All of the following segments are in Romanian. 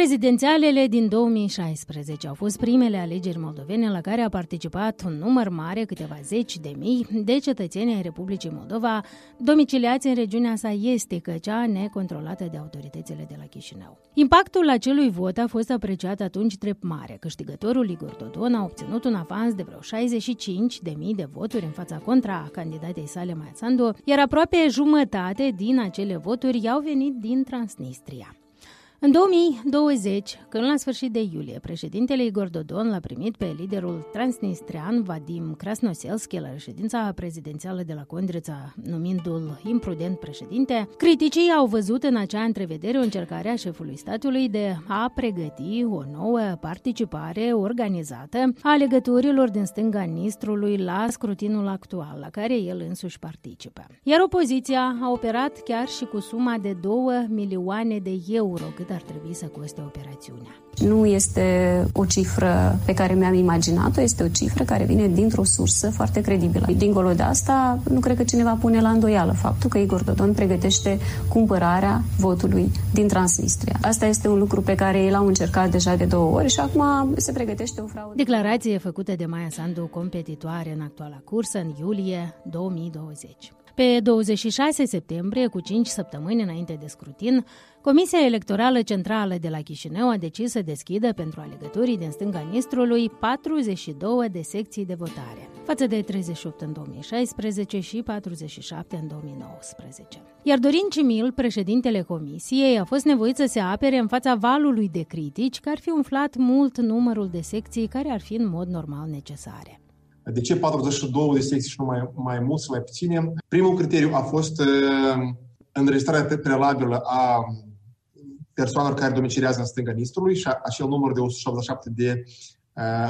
Prezidențialele din 2016 au fost primele alegeri moldovene la care a participat un număr mare, câteva zeci de mii, de cetățeni ai Republicii Moldova, domiciliați în regiunea sa estică, cea necontrolată de autoritățile de la Chișinău. Impactul acelui vot a fost apreciat atunci drept mare. Câștigătorul Igor Dodon a obținut un avans de vreo 65 de mii de voturi în fața contra candidatei sale Maia Sandu, iar aproape jumătate din acele voturi i-au venit din Transnistria. În 2020, când la sfârșit de iulie, președintele Igor Dodon l-a primit pe liderul transnistrian Vadim Krasnoselski la reședința prezidențială de la Condrița, numindu-l imprudent președinte, criticii au văzut în acea întrevedere o încercare a șefului statului de a pregăti o nouă participare organizată a legăturilor din stânga Nistrului la scrutinul actual, la care el însuși participă. Iar opoziția a operat chiar și cu suma de 2 milioane de euro, cât cât ar trebui să coste operațiunea. Nu este o cifră pe care mi-am imaginat-o, este o cifră care vine dintr-o sursă foarte credibilă. Dincolo de asta, nu cred că cineva pune la îndoială faptul că Igor Dodon pregătește cumpărarea votului din Transnistria. Asta este un lucru pe care el au încercat deja de două ori și acum se pregătește o fraudă. Declarație făcută de Maia Sandu, competitoare în actuala cursă, în iulie 2020. Pe 26 septembrie, cu 5 săptămâni înainte de scrutin, Comisia Electorală Centrală de la Chișinău a decis să deschidă pentru alegătorii din stânga Nistrului 42 de secții de votare, față de 38 în 2016 și 47 în 2019. Iar Dorin Cimil, președintele Comisiei, a fost nevoit să se apere în fața valului de critici că ar fi umflat mult numărul de secții care ar fi în mod normal necesare. De ce 42 de secții și nu mai, mai mult sau mai puține? Primul criteriu a fost uh, înregistrarea prealabilă a persoanelor care domiciliază în stânga Nistrului și acel număr de 187 de uh,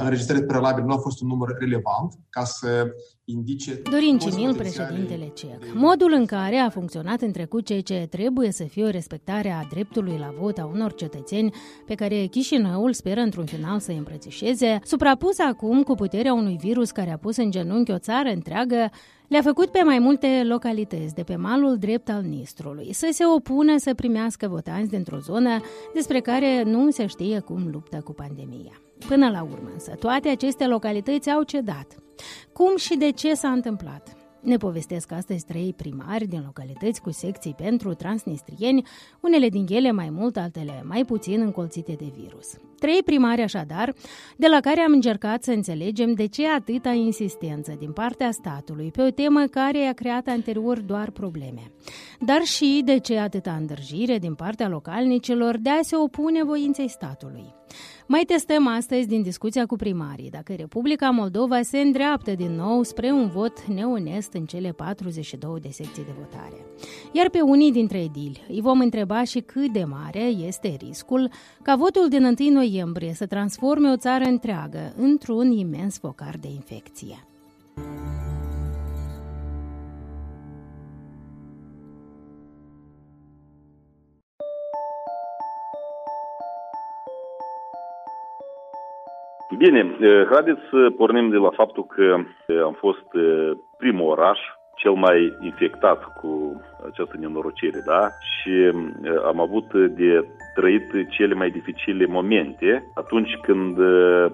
înregistrări prealabile nu a fost un număr relevant ca să indice... Dorin Cimil, președintele CEC. Modul în care a funcționat în trecut ceea ce trebuie să fie o respectare a dreptului la vot a unor cetățeni pe care Chișinăul speră într-un final să îi îmbrățișeze, suprapus acum cu puterea unui virus care a pus în genunchi o țară întreagă, le-a făcut pe mai multe localități de pe malul drept al Nistrului să se opună să primească votanți dintr-o zonă despre care nu se știe cum luptă cu pandemia. Până la urmă, însă, toate aceste localități au cedat. Cum și de ce s-a întâmplat? Ne povestesc astăzi trei primari din localități cu secții pentru transnistrieni, unele din ele mai mult, altele mai puțin încolțite de virus. Trei primari așadar, de la care am încercat să înțelegem de ce atâta insistență din partea statului pe o temă care a creat anterior doar probleme, dar și de ce atâta îndrăjire din partea localnicilor de a se opune voinței statului. Mai testăm astăzi din discuția cu primarii dacă Republica Moldova se îndreaptă din nou spre un vot neonest în cele 42 de secții de votare. Iar pe unii dintre edili îi vom întreba și cât de mare este riscul ca votul din 1 noiembrie să transforme o țară întreagă într-un imens focar de infecție. Bine, eh, haideți să pornim de la faptul că eh, am fost eh, primul oraș cel mai infectat cu această nenorocire, da? Și am avut de trăit cele mai dificile momente atunci când,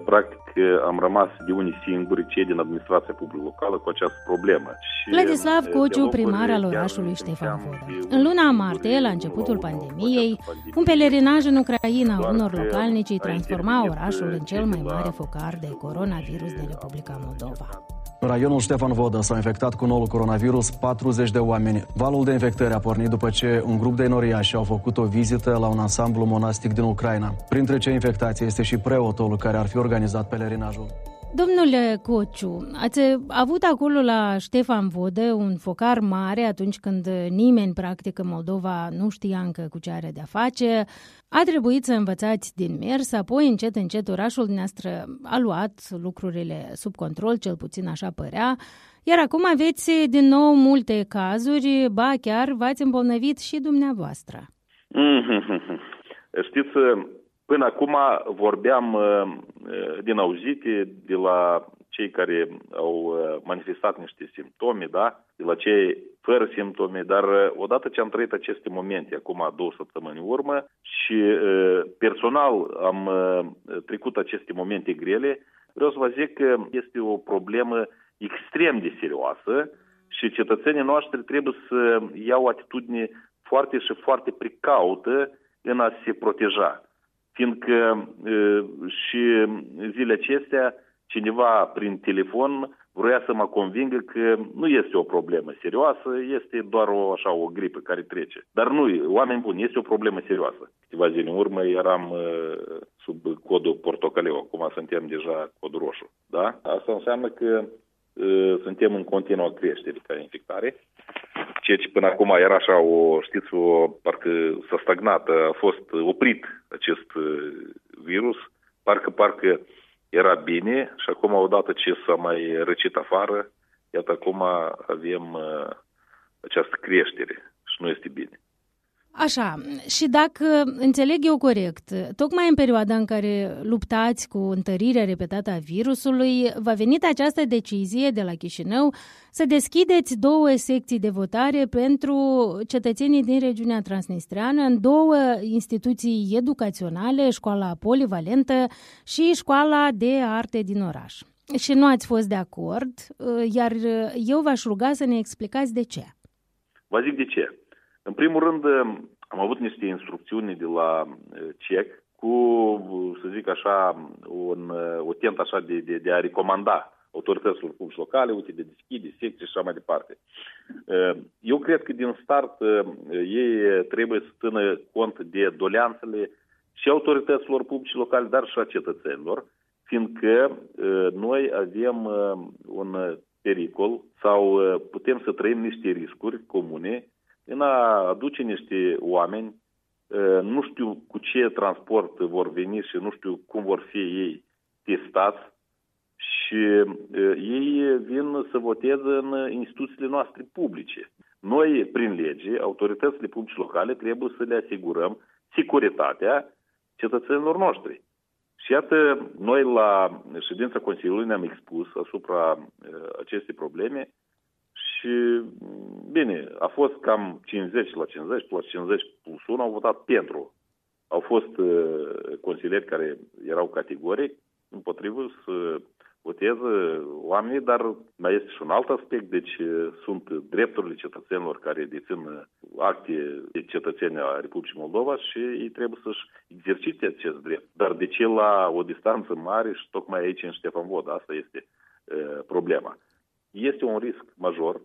practic, am rămas de unii singuri, cei din administrația publică locală, cu această problemă. Și Vladislav Cociu, primar al orașului Ștefan Vodă. În luna martie, la începutul pandemiei, un pelerinaj în Ucraina unor localnici transforma orașul în cel mai mare focar de coronavirus din Republica Moldova. Raionul Ștefan Vodă s-a infectat cu noul coronavirus 40 de oameni. Valul de infectări a pornit după ce un grup de enoriași au făcut o vizită la un ansamblu monastic din Ucraina. Printre cei infectați este și preotul care ar fi organizat pelerinajul. Domnule Cociu, ați avut acolo la Ștefan Vodă un focar mare atunci când nimeni, practic, în Moldova nu știa încă cu ce are de-a face. A trebuit să învățați din mers, apoi încet, încet orașul dumneavoastră a luat lucrurile sub control, cel puțin așa părea, iar acum aveți din nou multe cazuri, ba chiar v-ați îmbolnăvit și dumneavoastră. Mm-hmm. Știți, Până acum vorbeam uh, uh, din auzite de la cei care au manifestat niște simptome, da, de la cei fără simptome, dar odată ce am trăit aceste momente, acum două săptămâni urmă, și personal am trecut aceste momente grele, vreau să vă zic că este o problemă extrem de serioasă și cetățenii noștri trebuie să iau o atitudine foarte și foarte precaută în a se proteja. Fiindcă și zilele acestea cineva prin telefon vrea să mă convingă că nu este o problemă serioasă, este doar o, așa, o gripă care trece. Dar nu, oameni buni, este o problemă serioasă. Câteva zile în urmă eram uh, sub codul portocaliu, acum suntem deja codul roșu. Da? Asta înseamnă că uh, suntem în continuă creștere ca infectare. Ceea ce până acum era așa o, știți, o, parcă s-a stagnat, a fost oprit acest uh, virus, parcă, parcă era bine și acum odată ce s-a mai răcit afară, iată acum avem uh, această creștere și nu este bine. Așa, și dacă înțeleg eu corect, tocmai în perioada în care luptați cu întărirea repetată a virusului, va venit această decizie de la Chișinău să deschideți două secții de votare pentru cetățenii din regiunea transnistreană în două instituții educaționale, școala polivalentă și școala de arte din oraș. Și nu ați fost de acord, iar eu v-aș ruga să ne explicați de ce. Vă zic de ce. În primul rând, am avut niște instrucțiuni de la CEC cu, să zic așa, un, o tent așa de, de, de a recomanda autorităților publici locale, uite, de deschide, secții și așa mai departe. Eu cred că din start ei trebuie să țină cont de doleanțele și autorităților publice locale, dar și a cetățenilor, fiindcă noi avem un pericol sau putem să trăim niște riscuri comune în a aduce niște oameni, nu știu cu ce transport vor veni și nu știu cum vor fi ei testați și ei vin să voteze în instituțiile noastre publice. Noi, prin lege, autoritățile publice locale trebuie să le asigurăm securitatea cetățenilor noștri. Și iată, noi la ședința Consiliului ne-am expus asupra acestei probleme și, bine, a fost cam 50 la 50 plus 50 plus 1 au votat pentru. Au fost uh, consilieri care erau categoric împotrivă să voteze oamenii, dar mai este și un alt aspect, deci uh, sunt drepturile cetățenilor care dețin uh, acte de cetățeni a Republicii Moldova și ei trebuie să-și exercite acest drept. Dar de ce la o distanță mare și tocmai aici în Ștefan Vod? Asta este uh, problema. Este un risc major.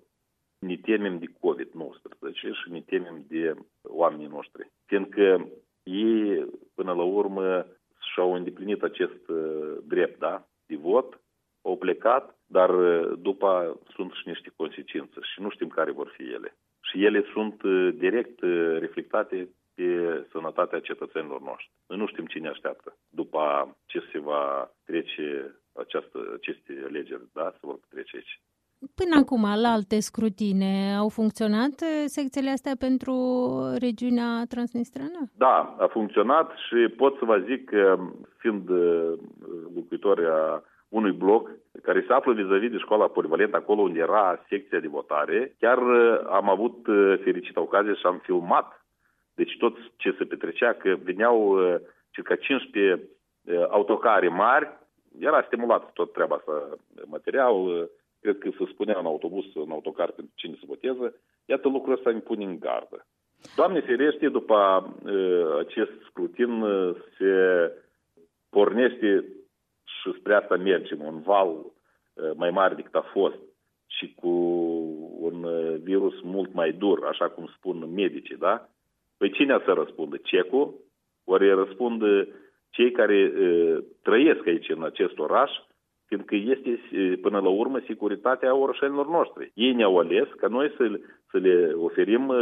Ne temem de COVID-19 și ne temem de oamenii noștri. Fiindcă ei, până la urmă, și-au îndeplinit acest uh, drept, da, de vot, au plecat, dar uh, după sunt și niște consecințe și nu știm care vor fi ele. Și ele sunt uh, direct reflectate pe sănătatea cetățenilor noștri. Noi nu știm cine așteaptă după ce se va trece această, aceste alegeri, da, se vor trece aici. Până acum, la alte scrutine, au funcționat eh, secțiile astea pentru regiunea transnistreană? Da, a funcționat și pot să vă zic că, fiind eh, locuitoarea unui bloc care se află vis-a-vis de școala polivalentă, acolo unde era secția de votare, chiar eh, am avut fericită ocazie și am filmat deci tot ce se petrecea, că veneau circa 15 autocare mari, era stimulat tot treaba asta, material, cred că se spunea în autobuz, în autocar pentru cine se boteză, iată lucrul ăsta ne pune în gardă. Doamne ferește, după uh, acest scrutin uh, se pornește și spre asta mergem, un val uh, mai mare decât a fost și cu un uh, virus mult mai dur, așa cum spun medicii, da? Păi cine să răspundă? Cecul? Ori răspund cei care uh, trăiesc aici în acest oraș fiindcă este până la urmă securitatea orășenilor noștri. Ei ne-au ales ca noi să, să le oferim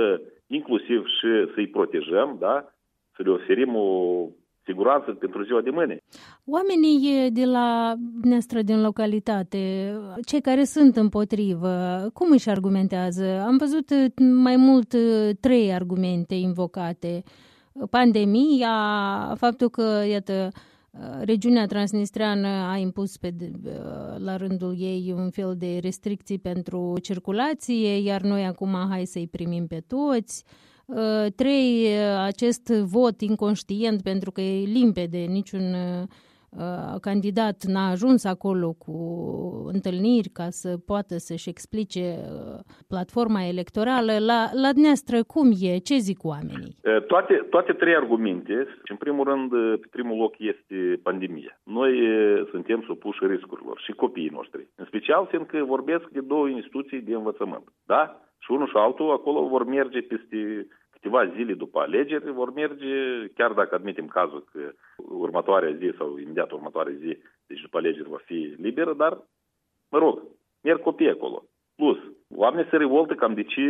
inclusiv și să-i protejăm, da? să le oferim o siguranță pentru ziua de mâine. Oamenii de la neastră din localitate, cei care sunt împotrivă, cum își argumentează? Am văzut mai mult trei argumente invocate. Pandemia, faptul că, iată, Regiunea Transnistreană a impus pe, la rândul ei un fel de restricții pentru circulație, iar noi acum hai să-i primim pe toți. Trei, acest vot inconștient, pentru că e limpede, niciun Uh, candidat n-a ajuns acolo cu întâlniri ca să poată să-și explice uh, platforma electorală, la, la dumneavoastră cum e? Ce zic oamenii? Uh, toate, toate trei argumente, în primul rând, pe primul loc este pandemia. Noi suntem supuși riscurilor și copiii noștri, în special fiindcă vorbesc de două instituții de învățământ. Da? Și unul și altul acolo vor merge peste câteva zile după alegeri vor merge, chiar dacă admitem cazul că următoarea zi sau imediat următoarea zi, deci după alegeri va fi liberă, dar, mă rog, merg copii acolo. Plus, oamenii se revoltă cam de ce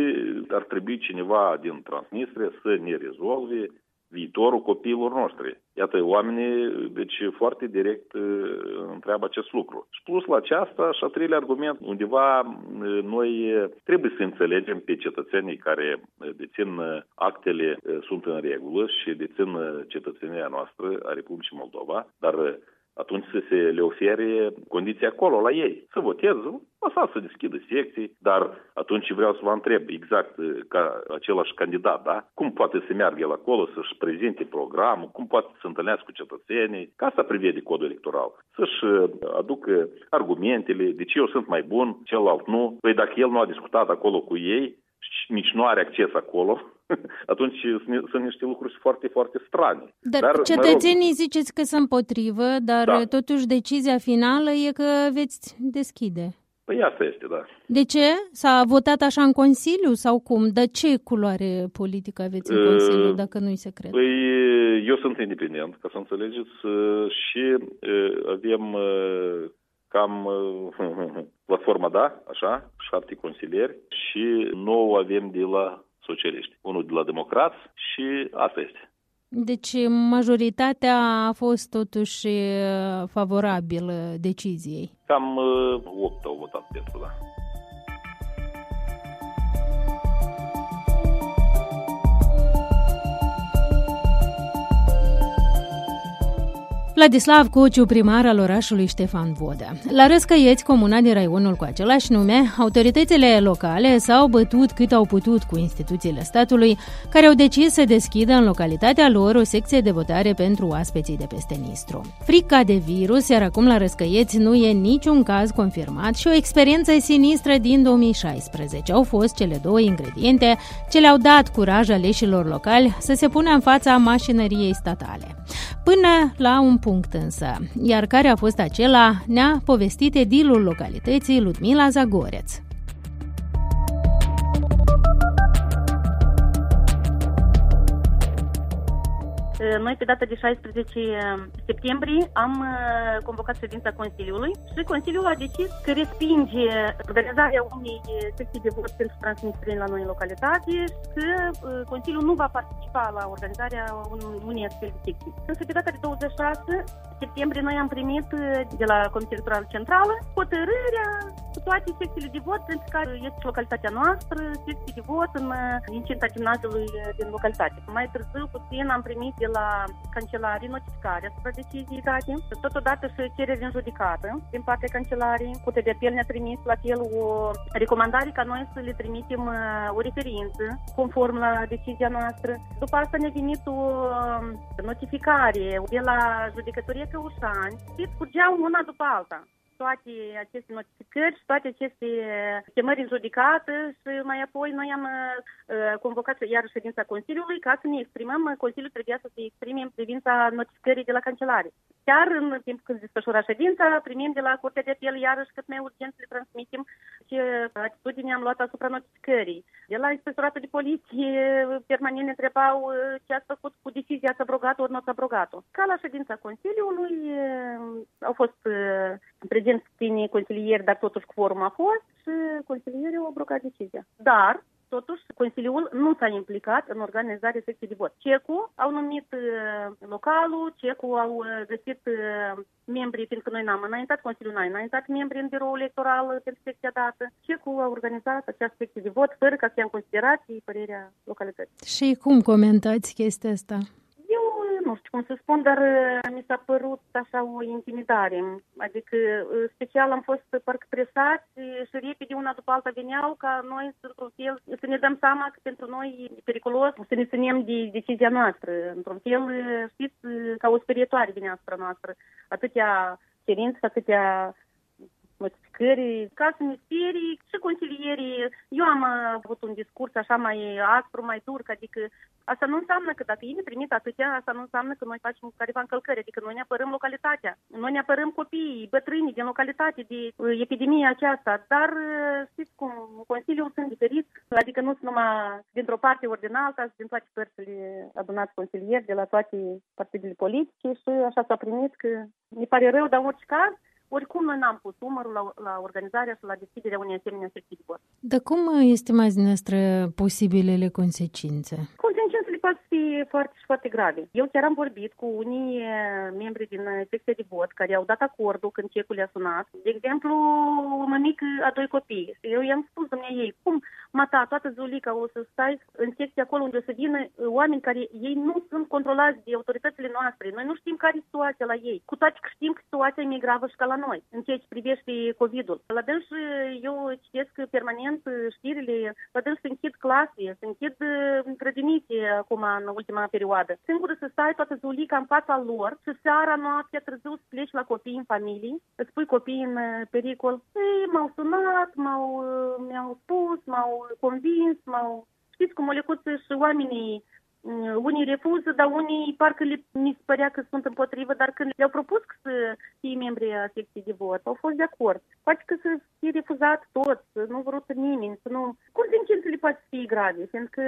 ar trebui cineva din Transnistria să ne rezolve viitorul copiilor noștri. Iată, oamenii, deci foarte direct uh, întreabă acest lucru. Și plus la aceasta, și a treilea argument, undeva uh, noi trebuie să înțelegem pe cetățenii care dețin actele, uh, sunt în regulă și dețin cetățenia noastră a Republicii Moldova, dar atunci să se le ofere condiții acolo, la ei, să voteze, lăsați să deschidă secții, dar atunci vreau să vă întreb exact ca același candidat, da? Cum poate să meargă el acolo să-și prezinte programul, cum poate să întâlnească cu cetățenii, ca să prevede codul electoral, să-și aducă argumentele, de ce eu sunt mai bun, celălalt nu. Păi dacă el nu a discutat acolo cu ei, nici nu are acces acolo, atunci sunt niște lucruri foarte, foarte strane. Dar, dar cetățenii mă rog, ziceți că sunt împotrivă, dar da. totuși decizia finală e că veți deschide. Păi asta este, da. De ce? S-a votat așa în Consiliu sau cum? De ce culoare politică aveți în Consiliu, uh, dacă nu-i secret? Păi eu sunt independent, ca să înțelegeți, și avem cam platforma, da, așa, șapte consilieri și nouă avem de la socialiști, unul de la democrați și asta este. Deci majoritatea a fost totuși favorabilă deciziei. Cam 8 au votat pentru, da. Vladislav Cociu, primar al orașului Ștefan Vodă. La Răscăieți, comuna din raionul cu același nume, autoritățile locale s-au bătut cât au putut cu instituțiile statului, care au decis să deschidă în localitatea lor o secție de votare pentru oaspeții de peste Nistru. Frica de virus, iar acum la Răscăieți nu e niciun caz confirmat și o experiență sinistră din 2016 au fost cele două ingrediente ce le-au dat curaj aleșilor locali să se pună în fața mașinăriei statale. Până la un punct însă, iar care a fost acela, ne-a povestit edilul localității Ludmila Zagoreț. Noi, pe data de 16 septembrie, am convocat ședința Consiliului și Consiliul a decis că respinge organizarea unei secții de vot pentru transnistrini la noi în localitate și că Consiliul nu va participa la organizarea unei astfel de secții. Însă, pe data de 26 septembrie, noi am primit de la Comisia Electorală Centrală hotărârea cu toate secțiile de vot, pentru care este localitatea noastră, secții de vot în incinta gimnaziului din localitate. Mai târziu, puțin, am primit de la cancelarii notificarea asupra deciziei date, totodată și cereri în judecată din partea cancelarii. Curtea de apel ne-a trimis la fel o recomandare ca noi să le trimitem o referință conform la decizia noastră. După asta ne-a venit o notificare de la judecătorie Căușani și scurgeau una după alta toate aceste notificări și toate aceste chemări în judecată și mai apoi noi am uh, convocat iar ședința Consiliului ca să ne exprimăm. Consiliul trebuia să se exprime în privința notificării de la cancelare. Chiar în timpul când desfășura ședința, primim de la Curtea de Apel iarăși cât mai urgent să le transmitem ce atitudine am luat asupra notificării. De la inspectoratul de poliție permanent ne întrebau uh, ce ați făcut cu decizia, ați abrogat ori nu ați abrogat-o. Ca la ședința Consiliului uh, au fost prezenți puțini consilieri, dar totuși quorum a fost și consilierii au abrogat decizia. Dar totuși, Consiliul nu s-a implicat în organizarea secției de vot. CECU au numit uh, localul, CECU au uh, găsit uh, membrii, fiindcă noi n-am înaintat, Consiliul n-a înaintat membri în biroul electoral pentru secția dată. CECU a organizat această secție de vot fără ca să ia în considerație părerea localității. Și cum comentați chestia asta? Eu nu nu știu cum să spun, dar uh, mi s-a părut așa o intimidare. Adică, uh, special am fost parcă presați și repede una după alta veneau ca noi, într-un fel, să ne dăm seama că pentru noi e periculos să ne ținem de decizia noastră. Într-un fel, uh, știți, ca o sperietoare vine asupra noastră. Atâtea cerințe, atâtea notificări, ca să ne sperii și consilierii. Eu am avut un discurs așa mai aspru, mai dur, adică asta nu înseamnă că dacă ei ne trimit atâtea, asta nu înseamnă că noi facem careva încălcări, adică noi ne apărăm localitatea, noi ne apărăm copiii, bătrânii din localitate de uh, epidemia aceasta, dar uh, știți cum, Consiliul sunt diferit, adică nu sunt numai dintr-o parte ori din alta, din toate părțile adunați consilieri de la toate partidele politice și așa s-a primit că ne pare rău, dar în orice caz, oricum, noi n-am pus umărul la, la organizarea și la deschiderea unei asemenea secții de vot. Dar cum estimați dumneavoastră posibilele consecințe? Consecințele pot fi foarte și foarte grave. Eu chiar am vorbit cu unii eh, membri din eh, secția de vot care au dat acordul când cecul le-a sunat. De exemplu, o mămică a doi copii. Eu i-am spus dumneai ei, cum mata, toată zulica o să stai în secție acolo unde o să vină uh, oameni care ei nu sunt controlați de autoritățile noastre. Noi nu știm care e situația la ei. Cu toate că știm că situația e mai gravă și ca la noi, în ceea ce privește COVID-ul. La dâns eu citesc permanent uh, știrile, la dâns se închid clase, se închid uh, grădinițe acum în ultima perioadă. Singură să stai toată zulica în fața lor și seara, noaptea, târziu să pleci la copii în familie, îți pui copii în pericol. Ei, m-au sunat, m-au, mi-au spus, m-au convins, m-au... Știți cum o lecuță și oamenii Mm, unii refuză, dar unii parcă le, mi se părea că sunt împotrivă, dar când le-au propus să fie membri a secției de vot, au fost de acord. Poate că să fie refuzat tot, să nu vrut nimeni, să nu... Consecințele poate fi grave, fiindcă,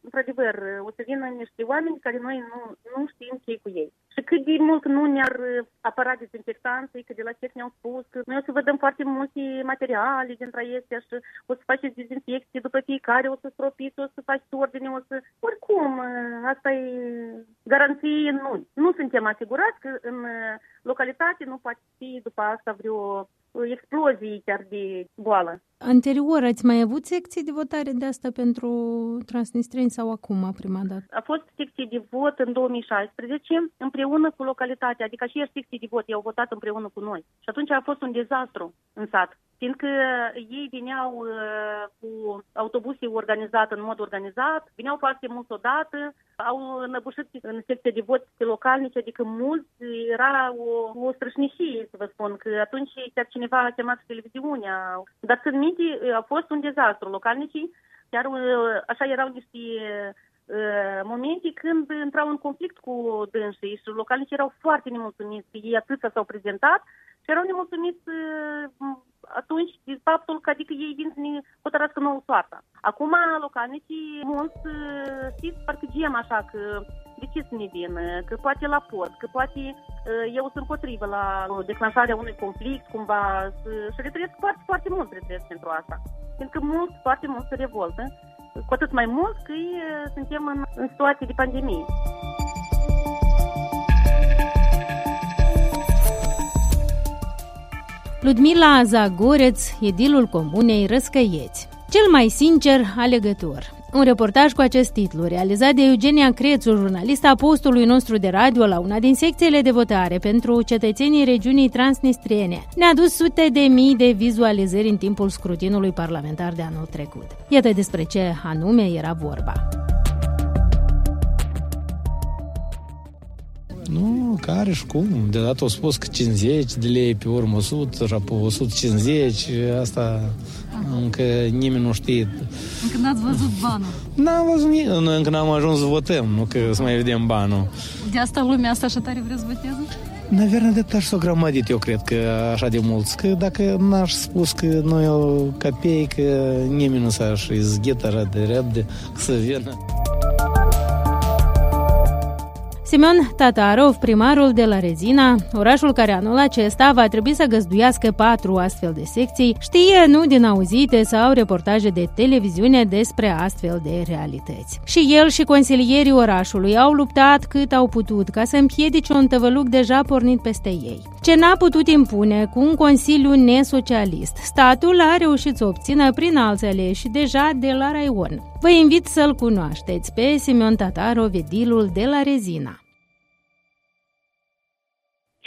într-adevăr, o să vină niște oameni care noi nu, nu știm ce cu ei. Și cât de mult nu ne-ar apăra dezinfectanții, că de la ce ne-au spus, că noi o să vă dăm foarte multe materiale dintre acestea și o să faceți dezinfecție după fiecare, o să stropiți, o să faceți ordine, o să... Oricum, asta e garanție nu. Nu suntem asigurați că în localitate nu poate fi după asta vreo explozie chiar de boală. Anterior ați mai avut secții de votare de asta pentru transnistreni sau acum, prima dată? A fost secție de vot în 2016 împreună cu localitatea, adică și secții de vot, i-au votat împreună cu noi. Și atunci a fost un dezastru în sat, fiindcă ei vineau uh, cu autobuse organizate în mod organizat, vineau foarte mulți odată, au înăbușit în secția de vot pe localnici, adică mulți, era o, o strășnicie, să vă spun, că atunci chiar cineva a chemat televiziunea. Dar când minte, a fost un dezastru. Localnicii chiar așa erau niște momente când intrau în conflict cu dânsii și localnicii erau foarte nemulțumiți. Ei atât s-au prezentat și erau nemulțumiți atunci de faptul că adică ei vin să ne hotărască nouă soarta. Acum localnicii mulți știți, parcă gem așa că de ce să ne vină, că poate la port, că poate eu sunt împotrivă la declanșarea unui conflict, cumva, și retrăiesc foarte, foarte mult retrăiesc pentru asta. Pentru că mult, foarte mult se revoltă, cu atât mai mult că suntem în, în situație de pandemie. Ludmila Zagoreț, edilul comunei Răscăieți. Cel mai sincer alegător. Un reportaj cu acest titlu, realizat de Eugenia Crețu, jurnalista postului nostru de radio la una din secțiile de votare pentru cetățenii regiunii transnistriene, ne-a dus sute de mii de vizualizări în timpul scrutinului parlamentar de anul trecut. Iată despre ce anume era vorba. Nu, care și cum. Deodată au spus că 50 de lei, pe urmă 100, și apoi 150, asta încă nimeni nu știe. Încă n-ați văzut banul. N-am văzut nici, încă n-am ajuns să votăm, nu că să mai vedem banul. De asta lumea asta așa tare vrea să voteze? Наверное, de așa s-o grămădit, eu cred că așa de mulți. Că dacă n-aș spus că noi o copeică, nimeni nu s-aș izgheta așa de repede să vină. Simeon Tatarov, primarul de la Rezina, orașul care anul acesta va trebui să găzduiască patru astfel de secții, știe nu din auzite sau reportaje de televiziune despre astfel de realități. Și el și consilierii orașului au luptat cât au putut ca să împiedice un tăvăluc deja pornit peste ei. Ce n-a putut impune cu un consiliu nesocialist, statul a reușit să obțină prin alți aleși deja de la Raion. Vă invit să-l cunoașteți pe Simeon Tatarov, edilul de la Rezina.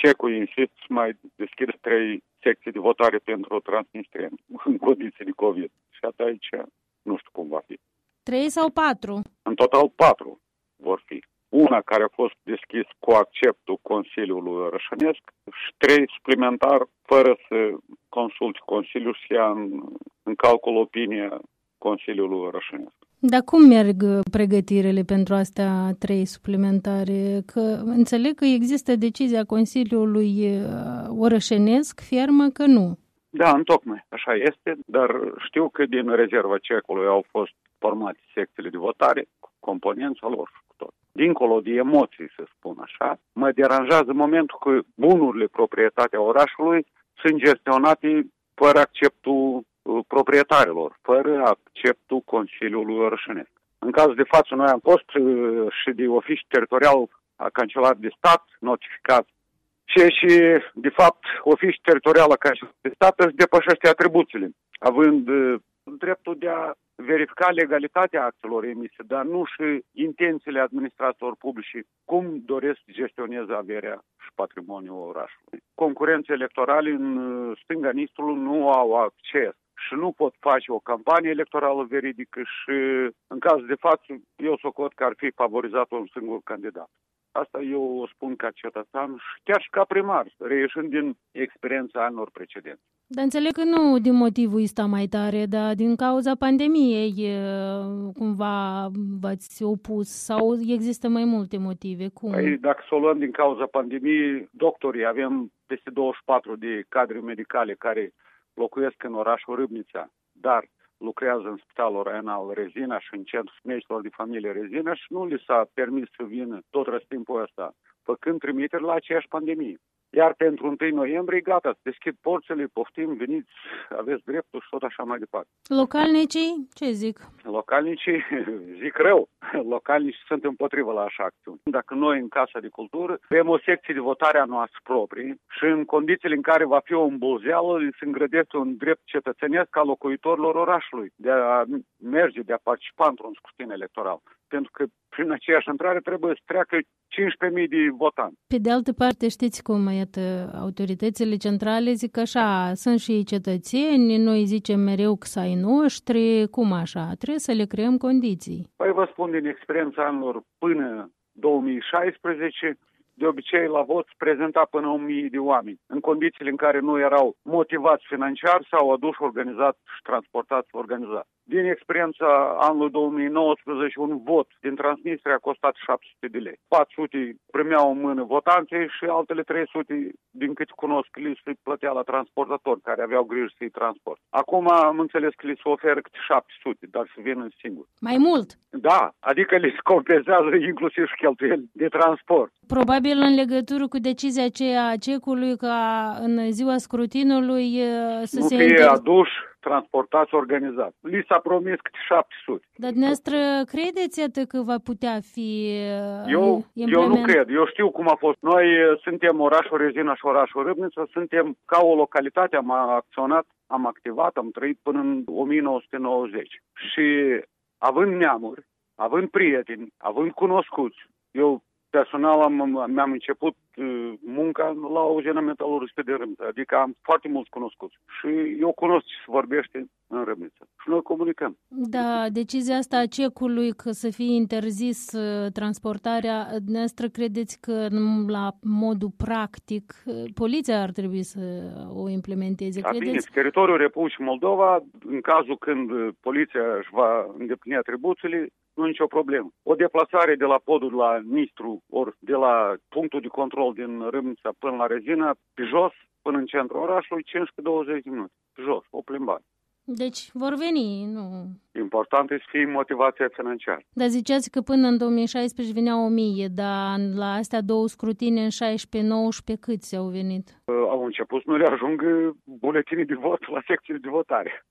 Cecul insist să mai deschide trei secții de votare pentru Transnistria în condiții de COVID. Și atunci nu știu cum va fi. Trei sau patru? În total patru vor fi. Una care a fost deschis cu acceptul Consiliului Rășănesc și trei suplimentar fără să consulte Consiliul și ia în, în calcul opinia Consiliului Rășănesc. Dar cum merg pregătirile pentru astea trei suplimentare? Că înțeleg că există decizia Consiliului Orășenesc, fermă că nu. Da, întocmai, așa este, dar știu că din rezerva cecului au fost formate secțiile de votare, componența lor cu tot. Dincolo de emoții, să spun așa, mă deranjează momentul că bunurile proprietatea orașului sunt gestionate fără acceptul uh, proprietarilor, fără acceptul Consiliului Orășănesc. În cazul de față, noi am fost uh, și de oficiu teritorial a Cancelarului de Stat notificat ce și, de fapt, oficiul teritorial a Cancelarului de Stat își depășește atribuțiile, având uh, dreptul de a verifica legalitatea actelor emise, dar nu și intențiile administratorilor publici cum doresc să gestioneze averea și patrimoniul orașului. Concurențe electorale în uh, stânga Nistrului nu au acces și nu pot face o campanie electorală veridică și, în caz de față, eu socot că ar fi favorizat un singur candidat. Asta eu o spun ca cetățean și chiar și ca primar, reieșind din experiența anilor precedenți. Dar înțeleg că nu din motivul ăsta mai tare, dar din cauza pandemiei cumva v-ați opus sau există mai multe motive? Cum? Păi, dacă să o luăm din cauza pandemiei, doctorii, avem peste 24 de cadre medicale care locuiesc în orașul Râbnița, dar lucrează în Spitalul Renal Rezina și în Centrul Medicilor de Familie Rezina și nu li s-a permis să vină tot răstimpul ăsta, făcând trimiteri la aceeași pandemie. Iar pentru 1 noiembrie, gata, deschid porțile, poftim, veniți, aveți dreptul și tot așa mai departe. Localnicii, ce zic? Localnicii zic rău. Localnicii sunt împotrivă la așa acțiuni. Dacă noi în Casa de Cultură avem o secție de votare a noastră proprie și în condițiile în care va fi o îmbulzeală, se îngrădește un drept cetățenesc al locuitorilor orașului de a merge, de a participa într-un scrutin electoral. Pentru că prin aceeași intrare trebuie să treacă 15.000 de votanți. Pe de altă parte, știți cum, iată, autoritățile centrale zic așa, sunt și cetățeni, noi zicem mereu că să ai noștri, cum așa? Trebuie să le creăm condiții. Păi vă spun din experiența anilor până 2016, de obicei la vot prezenta până 1000 de oameni, în condițiile în care nu erau motivați financiar sau aduși organizat și transportați organizat. Din experiența anului 2019, un vot din Transnistria a costat 700 de lei. 400 primeau în mână votanții și altele 300, din cât cunosc, li se plătea la transportator, care aveau grijă să-i transport. Acum am înțeles că li se oferă câte 700, dar să vină singur. Mai mult? Da, adică li se compensează inclusiv și cheltuieli de transport. Probabil în legătură cu decizia aceea a cecului ca în ziua scrutinului să nu se... fie inter... aduși transportați organizat. Li s-a promis câte 700. Dar dumneavoastră credeți atât că va putea fi eu, eu nu cred. Eu știu cum a fost. Noi suntem orașul Rezina și orașul Râbnița, suntem ca o localitate, am acționat, am activat, am trăit până în 1990. Și având neamuri, având prieteni, având cunoscuți, eu personal am, mi-am început uh, munca la o uzină metalurgică de Râmniță, adică am foarte mulți cunoscuți și eu cunosc ce se vorbește în Râmniță și noi comunicăm. Da, decizia asta a cecului că să fie interzis uh, transportarea, dumneavoastră credeți că la modul practic uh, poliția ar trebui să o implementeze? Da, credeți? bine, teritoriul Republicii Moldova, în cazul când poliția își va îndeplini atribuțiile, nu nicio problemă. O deplasare de la podul la Nistru, ori de la punctul de control din Râmnița până la Rezina, pe jos, până în centrul orașului, 15-20 de minute. Pe jos, o plimbare. Deci vor veni, nu... Important este să fie motivația financiară. Dar ziceați că până în 2016 veneau 1000, dar la astea două scrutine în 16-19 câți au venit? Uh, au început să nu le ajungă buletinii de vot la secțiile de votare.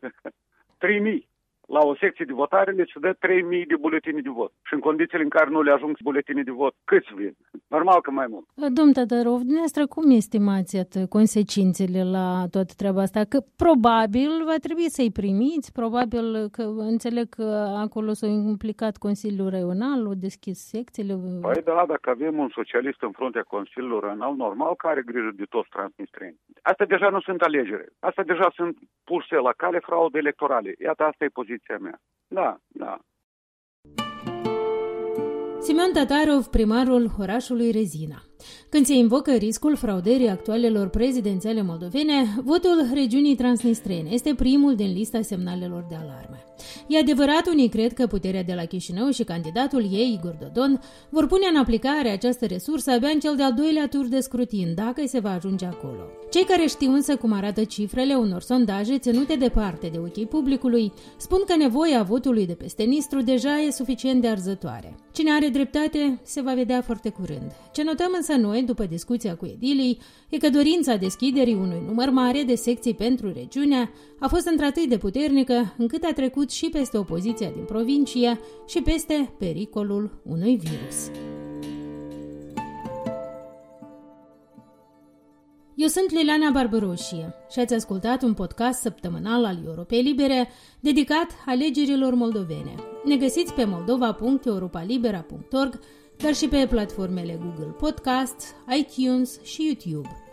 3000 la o secție de votare le se dă 3.000 de buletine de vot. Și în condițiile în care nu le ajung buletine de vot, câți vin? Normal că mai mult. Domn Tatarov, dumneavoastră cum estimați consecințele la toată treaba asta? Că probabil va trebui să-i primiți, probabil că înțeleg că acolo s-a implicat Consiliul Regional, au deschis secțiile. Păi da, dacă avem un socialist în fruntea Consiliului Regional, normal că are grijă de toți transnistreni. Asta deja nu sunt alegeri. Asta deja sunt puse la cale fraude electorale. Iată, asta e poziția mea. Da, da. Simeon Tatarov, primarul orașului Rezina. Când se invocă riscul fraudării actualelor prezidențiale moldovene, votul regiunii transnistrene este primul din lista semnalelor de alarmă. E adevărat, unii cred că puterea de la Chișinău și candidatul ei, Igor Dodon, vor pune în aplicare această resursă abia în cel de-al doilea tur de scrutin, dacă se va ajunge acolo. Cei care știu însă cum arată cifrele unor sondaje ținute departe de ochii publicului, spun că nevoia votului de peste Nistru deja e suficient de arzătoare. Cine are dreptate se va vedea foarte curând. Ce notăm însă noi, după discuția cu edilii, e că dorința deschiderii unui număr mare de secții pentru regiunea a fost într-atât de puternică încât a trecut și peste opoziția din provincie și peste pericolul unui virus. Eu sunt Liliana Barbaroșie și ați ascultat un podcast săptămânal al Europei Libere dedicat alegerilor moldovene. Ne găsiți pe moldova.europalibera.org dar și pe platformele Google Podcast, iTunes și YouTube.